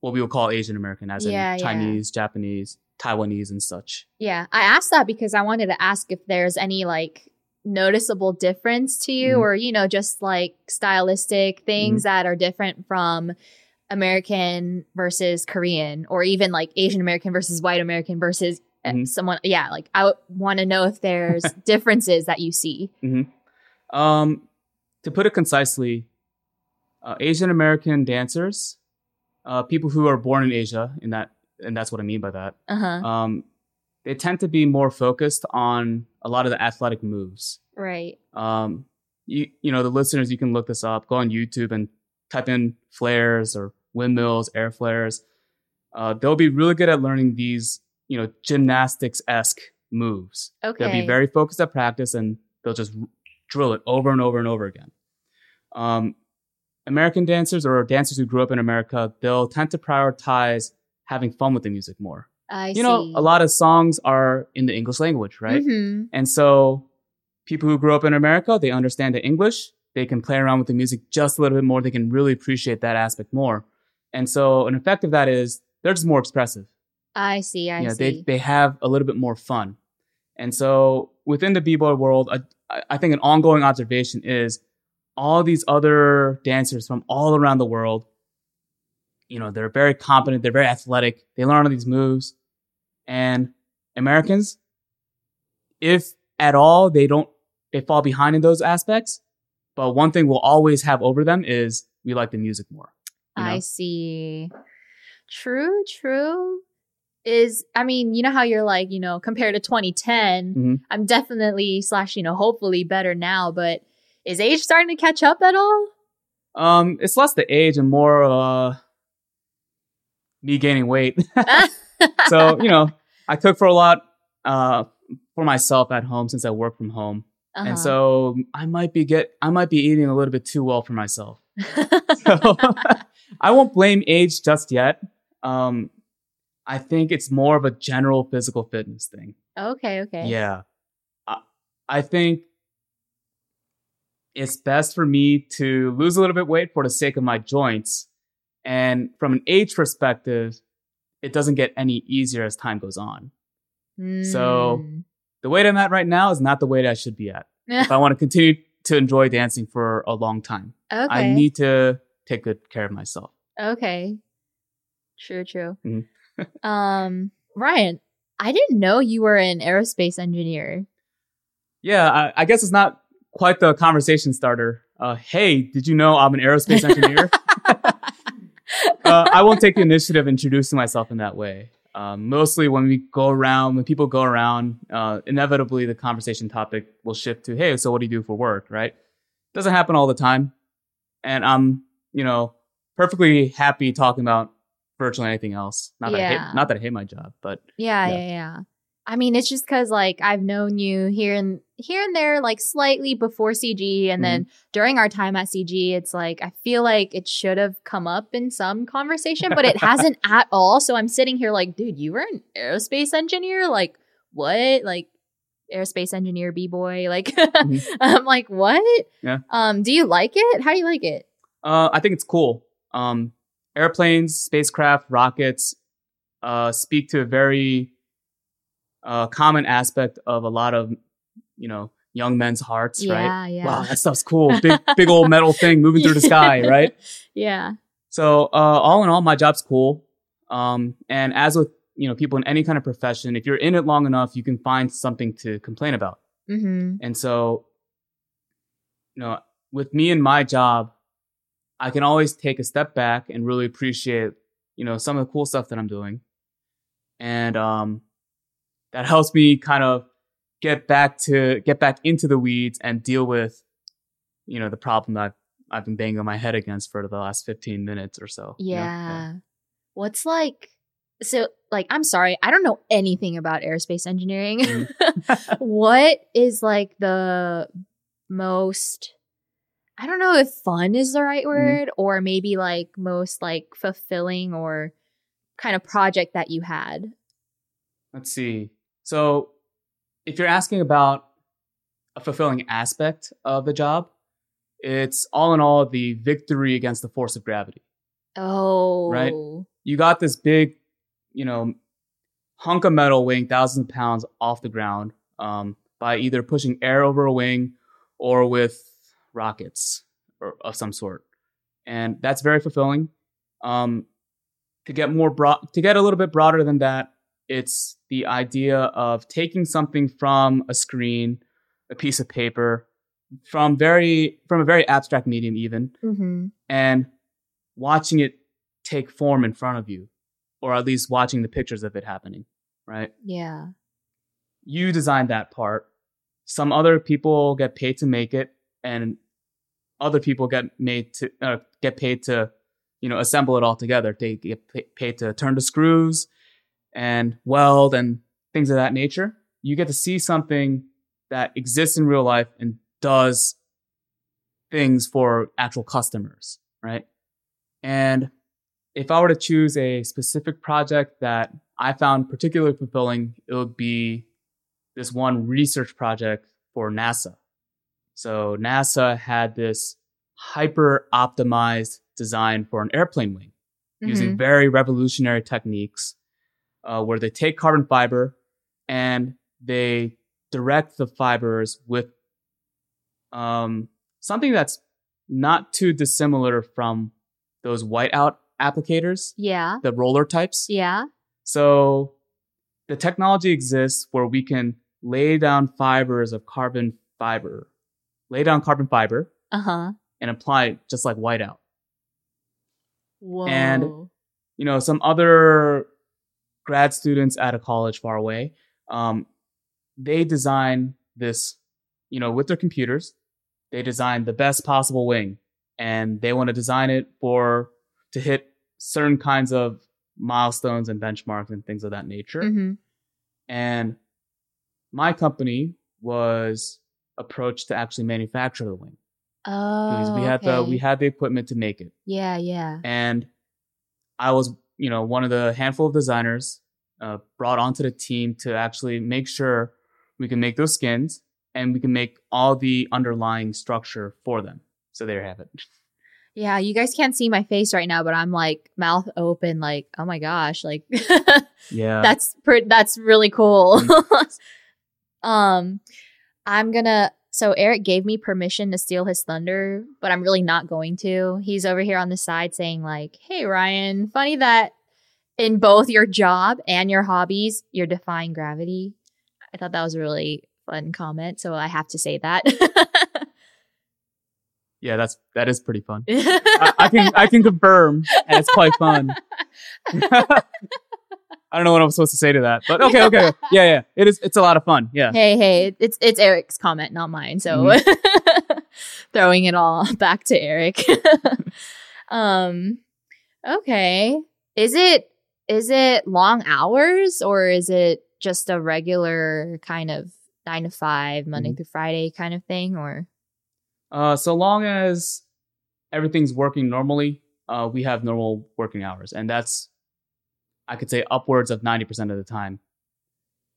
what we would call Asian American, as Yeah, yeah. in Chinese, Japanese, Taiwanese, and such. Yeah, I asked that because I wanted to ask if there's any like noticeable difference to you, Mhm. or you know, just like stylistic things Mm-hmm. that are different from American versus Korean, or even like Asian American versus white American versus uh, Mhm. someone. Yeah, like I want to know if there's differences that you see. Um, to put it concisely, uh, Asian American dancers, uh, people who are born in Asia, in that, and that's what I mean by that. Uh huh. Um, they tend to be more focused on a lot of the athletic moves. Right. Um, you, you know, the listeners, you can look this up. Go on YouTube and type in flares or windmills, air flares. Uh, they'll be really good at learning these, you know, gymnastics esque moves. Okay. They'll be very focused at practice and they'll just r- drill it over and over and over again. Um, American dancers or dancers who grew up in America, they'll tend to prioritize having fun with the music more. I see. you know, see. a lot of songs are in the English language, right? hmm And so people who grew up in America, they understand the English. They can play around with the music just a little bit more. They can really appreciate that aspect more. And so an effect of that is they're just more expressive I see. I yeah, see. they they have a little bit more fun. And so within the b-boy world, I, I think an ongoing observation is all these other dancers from all around the world. You know, they're very competent, they're very athletic, they learn all these moves. And Americans, if at all they don't they fall behind in those aspects, but one thing we'll always have over them is we like the music more. you know? I see. True, true. Is I mean, you know how you're like, you know, compared to 2010, Mhm. I'm definitely slash, you know, hopefully better now, but is age starting to catch up at all? Um, it's less the age and more uh me gaining weight. so, you know, I cook for a lot uh for myself at home since I work from home. Uh-huh. And so I might be get I might be eating a little bit too well for myself. So I won't blame age just yet. Um I think it's more of a general physical fitness thing. okay, okay. Yeah. I, I think it's best for me to lose a little bit weight for the sake of my joints. And from an age perspective, it doesn't get any easier as time goes on. So- Mm. The weight I'm at right now is not the weight I should be at. If I want to continue to enjoy dancing for a long time, okay. I need to take good care of myself. Okay. True, true. Mhm. um, Ryan, I didn't know you were an aerospace engineer. Yeah, I, I guess it's not quite the conversation starter. Uh, hey, did you know I'm an aerospace engineer? Uh, I won't take the initiative introducing myself in that way. Um, mostly when we go around, when people go around, uh, inevitably the conversation topic will shift to, "Hey, so what do you do for work?" Right? Doesn't happen all the time, and I'm, you know, perfectly happy talking about virtually anything else. Not that I Yeah. hate, not that I hate my job, but Yeah, Yeah. yeah, yeah. I mean, it's just because like I've known you here and here and there, like slightly before CG, and then during our time at CG, it's like I feel like it should have come up in some conversation, but it hasn't at all. So I'm sitting here like, dude, you were an aerospace engineer? Like what? Like aerospace engineer, b boy? Like I'm like, what? Yeah. Um, do you like it? How do you like it? Uh, I think it's cool. Um, airplanes, spacecraft, rockets uh, speak to a very uh, common aspect of a lot of, you know, young men's hearts, right? Yeah, yeah, Wow, that stuff's cool. Big, big old metal thing moving through the sky, right? yeah. So, uh, all in all, my job's cool. Um, and as with, you know, people in any kind of profession, if you're in it long enough, you can find something to complain about. Mm-hmm. And so, you know, with me and my job, I can always take a step back and really appreciate, you know, some of the cool stuff that I'm doing. And um that helps me kind of get back to get back into the weeds and deal with, you know, the problem that I've been banging my head against for the last 15 minutes or so. you know? Yeah. What's like so like I'm sorry, I don't know anything about aerospace engineering. Mm-hmm. what is like the most I don't know if fun is the Mm-hmm. right word or maybe like most like fulfilling or kind of project that you had. Let's see. So, if you're asking about a fulfilling aspect of the job, it's all in all the victory against the force of gravity. Oh. Right? You got this big, you know, hunk of metal weighing thousands of pounds off the ground um, by either pushing air over a wing or with rockets or of some sort, and that's very fulfilling. Um, to get more broad, to get a little bit broader than that, it's the idea of taking something from a screen, a piece of paper, from very from a very abstract medium even, Mm-hmm. and watching it take form in front of you, or at least watching the pictures of it happening, right? Yeah. You designed that part. Some other people get paid to make it, and other people get made to uh, get paid to, you know, assemble it all together. They get paid to turn the screws and weld and things of that nature. You get to see something that exists in real life and does things for actual customers, right? And if I were to choose a specific project that I found particularly fulfilling, it would be this one research project for NASA. So NASA had this hyper optimized design for an airplane wing using Mhm. very revolutionary techniques uh, where they take carbon fiber and they direct the fibers with um, something that's not too dissimilar from those whiteout applicators, Yeah. the roller types. Yeah. So the technology exists where we can lay down fibers of carbon fiber, lay down carbon fiber Uh-huh. and apply it just like whiteout. Whoa. And- you know, some other grad students at a college far away, um, they design this, you know, with their computers, they design the best possible wing and they want to design it for to hit certain kinds of milestones and benchmarks and things of that nature. Mhm. And my company was approached to actually manufacture the wing because Oh. we had the we had the equipment to make it Yeah, yeah. and I was, you know, one of the handful of designers uh, brought onto the team to actually make sure we can make those skins and we can make all the underlying structure for them. So there you have it. Yeah, you guys can't see my face right now, but I'm like mouth open, like, oh my gosh, like Yeah. that's pre- that's really cool. Mm. um, I'm gonna. So Eric gave me permission to steal his thunder, but I'm really not going to. He's over here on the side saying like, "Hey Ryan, funny that in both your job and your hobbies, you're defying gravity." I thought that was a really fun comment, so I have to say that. Yeah, that's that is pretty fun. I, I can I can confirm, and it's quite fun. I don't know what I'm supposed to say to that, but okay, okay, yeah, yeah, it is. It's a lot of fun. Yeah. hey, hey, it's it's Eric's comment, not mine. So throwing it all back to Eric. um, okay, is it is it long hours or is it just a regular kind of nine to five, Monday Mhm. through Friday kind of thing, or Uh, so long as everything's working normally, uh, we have normal working hours, and that's I could say upwards of ninety percent of the time.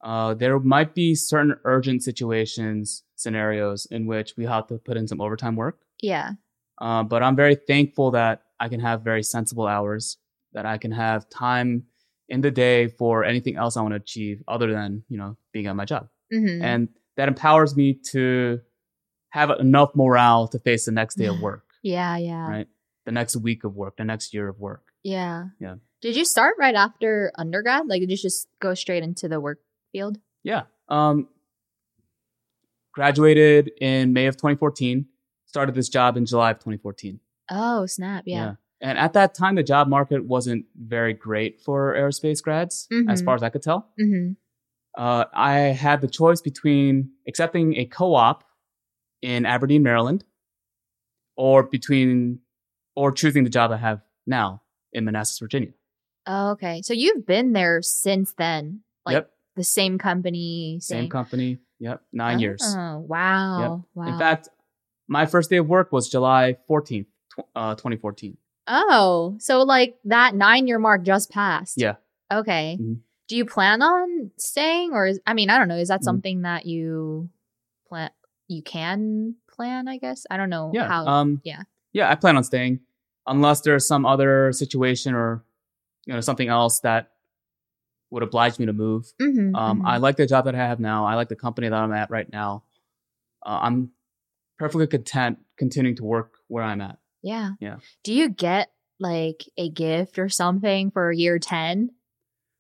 Uh, there might be certain urgent situations, scenarios in which we have to put in some overtime work. yeah, Uh, but I'm very thankful that I can have very sensible hours, that I can have time in the day for anything else I want to achieve other than, you know, being at my job. hmm And that empowers me to have enough morale to face the next day of work, yeah, yeah, right? The next week of work, the next year of work. yeah, Yeah. Did you start right after undergrad? Like, did you just go straight into the work field? Yeah. Um, graduated in May of 2014, started this job in July of 2014. Oh, snap! Yeah. yeah. And at that time, the job market wasn't very great for aerospace grads, as Mhm. far as I could tell. hmm Uh, I had the choice between accepting a co op in Aberdeen, Maryland, or between or choosing the job I have now in Manassas, Virginia. Oh, okay. So you've been there since then, like yep, the same company, same same, company. Yep, nine years. Oh, wow, wow. In fact, my first day of work was July 14th, tw- uh, 2014. oh, so like that nine-year mark just passed. Yeah. Okay. Mhm. Do you plan on staying, or is I mean, I don't know. Is that Mhm. something that you plan? You can plan, I guess. I don't know Yeah. how. um, yeah. Yeah, I plan on staying unless there's some other situation or you know something else that would oblige me to move. Mhm, Um, mhm. I like the job that I have now. I like the company that I'm at right now. Uh, I'm perfectly content continuing to work where I'm at. yeah. yeah. Do you get like a gift or something for year ten?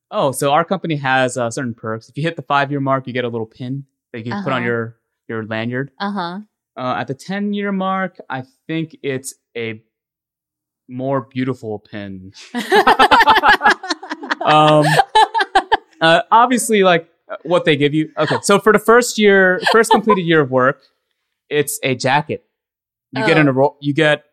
Oh, so our company has uh, certain perks. If you hit the five year mark, you get a little pin that you can put on Uh-huh. your your lanyard. Uh huh. Uh, at the 10 year mark, I think it's a more beautiful pin. um, uh, obviously, like uh, what they give you. Okay, so for the first year, first completed year of work, it's a jacket. You get Oh. an aro- you get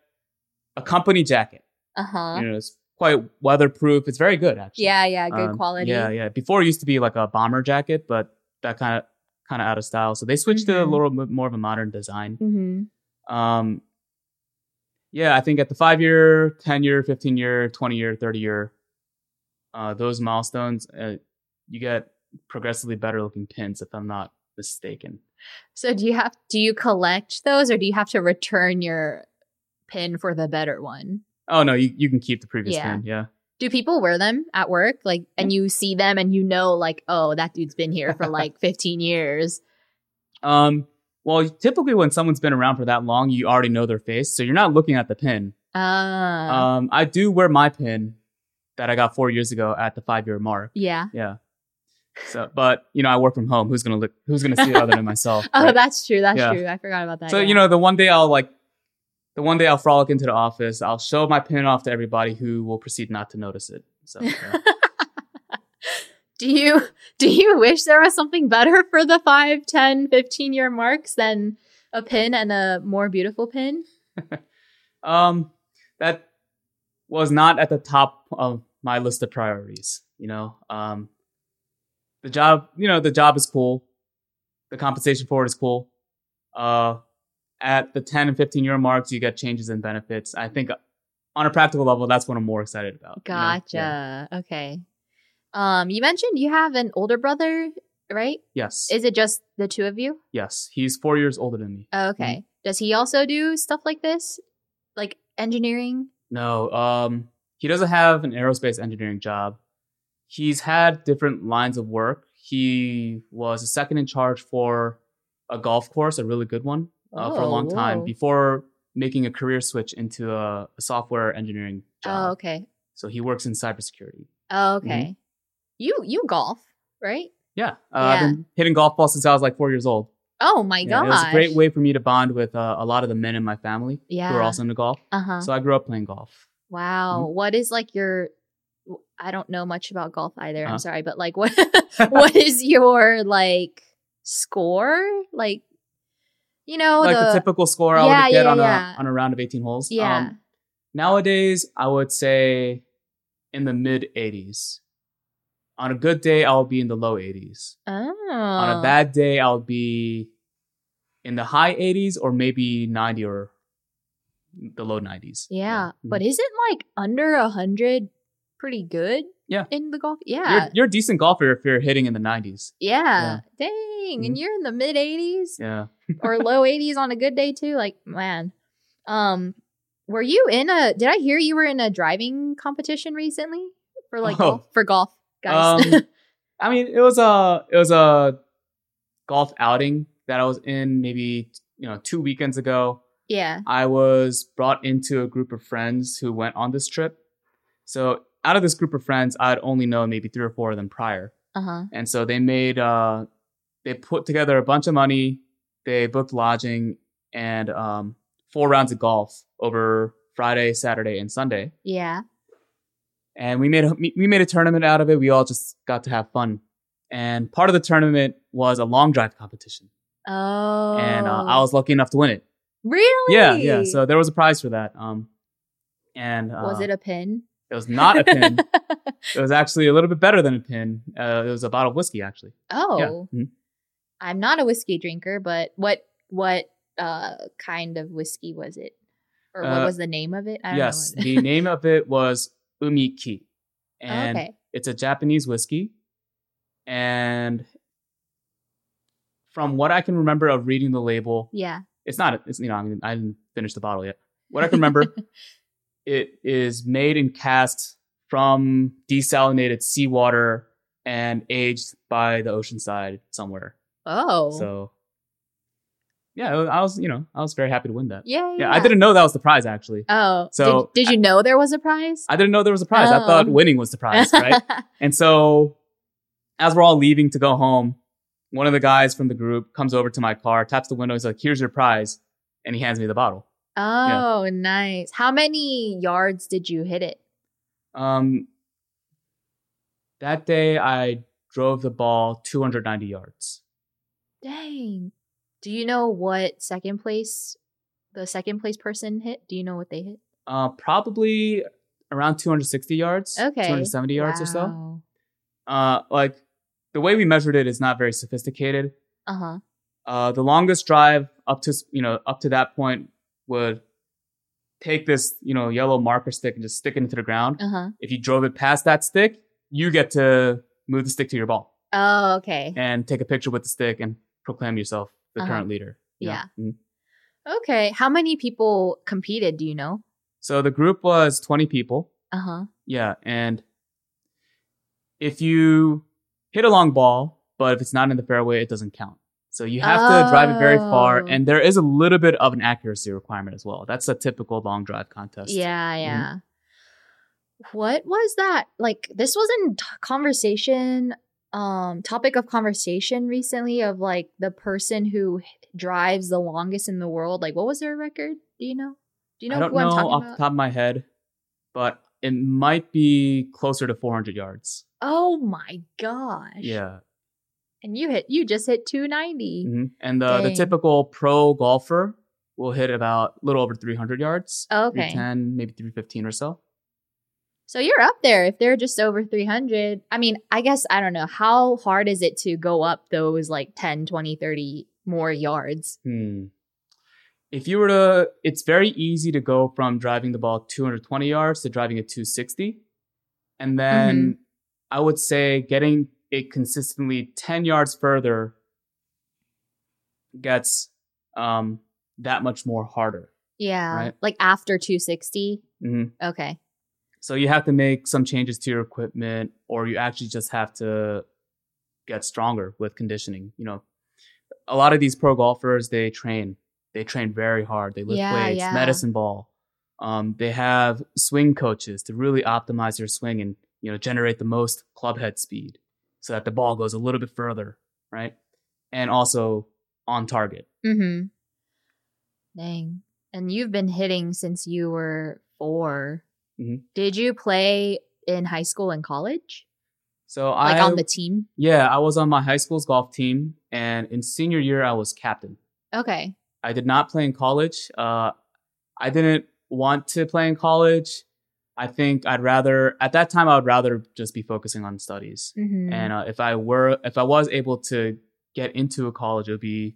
a company jacket. uh huh. You know, it's quite weatherproof. It's very good, actually. Yeah, yeah, good Um, quality. Yeah, yeah. Before it used to be like a bomber jacket, but that kind of kind of out of style. So they switched to a Mhm. little bit more of a modern design. Mm-hmm. Um, yeah, I think at the five year, 10 year, 15 year, 20 year, 30 year, uh, those milestones, uh, you get progressively better looking pins, if I'm not mistaken. So do you have do you collect those or do you have to return your pin for the better one? Oh, no, you, you can keep the previous Yeah. pin. Yeah. Do people wear them at work? Like and you see them and you know like, oh, that dude's been here for like 15 years. Um, well, typically when someone's been around for that long, you already know their face. So you're not looking at the pin. Ah. Um, I do wear my pin that I got four years ago at the five year mark. yeah. Yeah. So, but you know, I work from home. Who's gonna look? Who's gonna see it other than myself? Oh, right? that's true. That's Yeah. true. I forgot about that. So yeah. you know, the one day I'll like, the one day I'll frolic into the office. I'll show my pin off to everybody who will proceed not to notice it. So yeah. do you do you wish there was something better for the 5, 10, 15 year marks than a pin and a more beautiful pin? um, that was not at the top of my list of priorities. You know, um, the job, you know, the job is cool. The compensation for it is cool. Uh, at the 10 and 15 year marks, you get changes in benefits. I think on a practical level, that's what I'm more excited about. you know? Gotcha. Yeah. Okay. Um, you mentioned you have an older brother, right? Yes. Is it just the two of you? yes. He's four years older than me. Oh, okay. Does he also do stuff like this, like engineering? No, um, he doesn't have an aerospace engineering job. He's had different lines of work. He was a second in charge for a golf course, a really good one, uh, for a Oh, long time before making a career switch into a, a software engineering Oh, okay. So he works in cybersecurity. Oh, okay. You you golf, right? Yeah, uh, I've been hitting golf balls since I was like four years old. Oh my Yeah, god. it was a great way for me to bond with uh, a lot of the men in my family Yeah. who are also into golf. Uh-huh. So I grew up playing golf. Wow. Mm-hmm. What is like your I don't know much about golf either. Uh-huh. I'm sorry, but like what what is your like score? Like you know like the, the, typical score I Yeah, would get yeah, on yeah. a on a round of 18 holes. Yeah. Um, nowadays, I would say in the mid 80s. On a good day, I'll be in the low 80s. oh. On a bad day, I'll be in the high 80s or maybe 90 or the low 90s. Yeah. Mhm. But isn't like under a hundred pretty good? Yeah. In the golf? you're, Yeah. you're a decent golfer if you're hitting in the 90s. yeah. Dang. And Mhm. you're in the mid eighties? Yeah. or low 80s on a good day too like man um were you in a did i hear you were in a driving competition recently for like Oh. golf for golf guys Um, I mean, it was a it was a golf outing that I was in maybe you know two weekends ago. yeah I was brought into a group of friends who went on this trip. So out of this group of friends, I'd only known maybe three or four of them prior, uh-huh and so they made uh they put together a bunch of money. They booked lodging and um, four rounds of golf over Friday, Saturday, and Sunday. yeah and we made a we made a tournament out of it. We all just got to have fun, and part of the tournament was a long drive competition, oh and uh, I was lucky enough to win it. really Yeah, yeah. So there was a prize for that. Um, and uh, was it a pin It was not a pin. it was actually a little bit better than a pin. Uh, it was a bottle of whiskey, actually. oh Yeah. Mhm. i'm not a whiskey drinker but what what uh kind of whiskey was it or what Uh, was the name of it I don't Yes, the name of it was Umiki, oh, and okay it's a Japanese whiskey. And from what I can remember of reading the label, yeah it's not it's you know I mean I didn't finish the bottle yet. What I can remember, it is made and cast from desalinated seawater and aged by the ocean side somewhere. oh So yeah, I was you know I was very happy to win that. yeah, Yeah, I didn't know that was the prize actually. Oh, So, did, did you know there was a prize? I didn't know there was a prize. I thought Oh. winning was the prize, right? and so as we're all leaving to go home, one of the guys from the group comes over to my car, taps the window, he's like, "Here's your prize," and he hands me the bottle. oh, nice. How many yards did you hit it? Um, that day I drove the ball 290 yards. Dang. Do you know what second place the second place person hit? Do you know what they hit? Uh, probably around 260 yards. Okay. 270 yards or so. Uh, like the way we measured it is not very sophisticated. Uh-huh. Uh, the longest drive up to you know up to that point would take this you know yellow marker stick and just stick it into the ground. Uh-huh. If you drove it past that stick, you get to move the stick to your ball Oh, okay. and take a picture with the stick and proclaim yourself the Uh-huh. current leader. Yeah. Mhm. Okay. How many people competed, do you know? So the group was 20 people. Uh-huh. Yeah, and if you hit a long ball, but if it's not in the fairway, it doesn't count. So you have to drive it very far, Oh. and there is a little bit of an accuracy requirement as well. That's a typical long drive contest. Yeah, Mm-hmm. yeah. What was that? Like this was in t- conversation um topic of conversation recently of like the person who drives the longest in the world. Like what was their record? Do you know? Do you know I don't who know I'm talking off about? the top of my head, but it might be closer to 400 yards. oh my gosh. Yeah, And you hit you just hit 290. Mhm. and the the typical pro golfer will hit about a little over 300 yards. Okay. 310, maybe 315 or so. So you're up there if they're just over 300. I mean, I guess I don't know how hard is it to go up those like 10, 20, 30 more yards? Hmm. If you were to, it's very easy to go from driving the ball 220 yards to driving it 260. And then Mm-hmm. I would say getting it consistently 10 yards further gets um, that much more harder. Yeah. Right. Like after 260. hmm Okay. So you have to make some changes to your equipment, or you actually just have to get stronger with conditioning. You know, a lot of these pro golfers they train, they train very hard. They lift Yeah, weights, yeah. medicine ball. Um, they have swing coaches to really optimize your swing and you know generate the most club head speed. so that the ball goes a little bit further, right? And also on target. Mm-hmm. Dang. And you've been hitting since you were 4 Mhm. Did you play in high school and college? So Like I on the team? yeah, I was on my high school's golf team, and in senior year I was captain. Okay. I did not play in college. Uh, I didn't want to play in college. I think I'd rather at that time I would rather just be focusing on studies. Mm-hmm. And uh, if I were if I was able to get into a college, it would be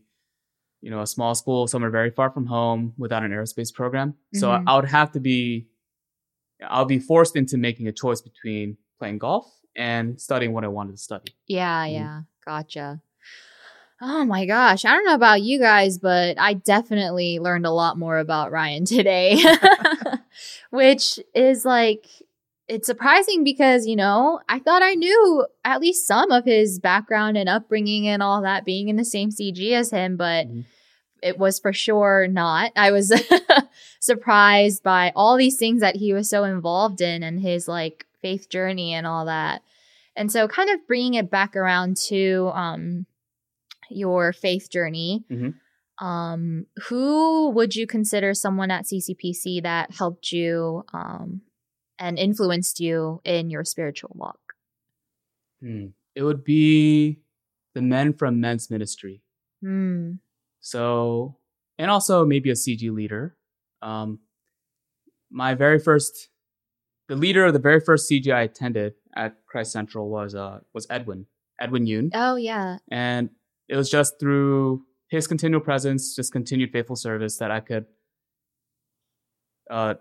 you know a small school somewhere very far from home without an aerospace program. So Mhm. I would have to be I'll be forced into making a choice between playing golf and studying what I wanted to study. Yeah, Mhm. yeah. Gotcha. Oh my gosh. I don't know about you guys, but I definitely learned a lot more about Ryan today. Which is like, it's surprising because, you know, I thought I knew at least some of his background and upbringing and all that being in the same CG as him, but Mhm. It was for sure not. I was surprised by all these things that he was so involved in and his like faith journey and all that. And so, kind of bringing it back around to um, your faith journey, Mhm. um, who would you consider someone at CCPC that helped you um, and influenced you in your spiritual walk? Hmm. It would be the men from men's ministry. Hmm. So, and also maybe a CG leader. Um, my very first, the leader of the very first CG I attended at Christ Central was uh was Edwin Edwin Yoon, Oh, yeah. and it was just through his continual presence, just continued faithful service that I could, uh,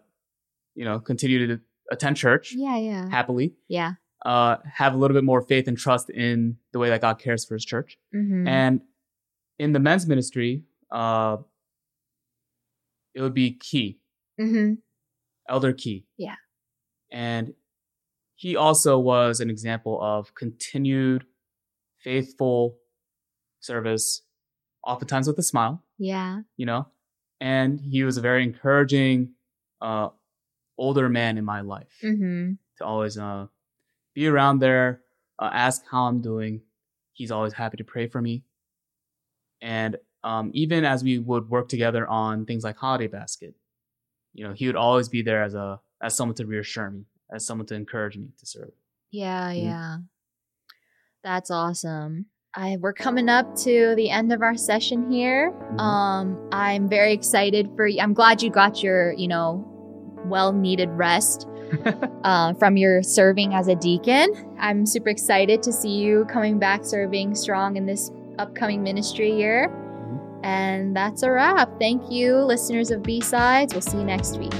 you know, continue to attend church Yeah, yeah. happily, Yeah. uh, have a little bit more faith and trust in the way that God cares for His church. Mm-hmm. And in the men's ministry, uh, it would be Key, mm-hmm. Elder Key. Yeah. And he also was an example of continued faithful service, oftentimes with a smile, Yeah. you know? And he was a very encouraging, uh, older man in my life Mm-hmm. to always, uh, be around there, uh, ask how I'm doing. He's always happy to pray for me. And um, even as we would work together on things like Holiday Basket, you know, he would always be there as a as someone to reassure me, as someone to encourage me to serve. Yeah, Mm. yeah. That's awesome. I we're coming up to the end of our session here. Mhm. Um I'm very excited for you. I'm glad you got your, you know, well-needed rest uh, from your serving as a deacon. I'm super excited to see you coming back serving strong in this upcoming ministry year. Mm-hmm. And that's a wrap. Thank you, listeners of B-Sides. We'll see you next week.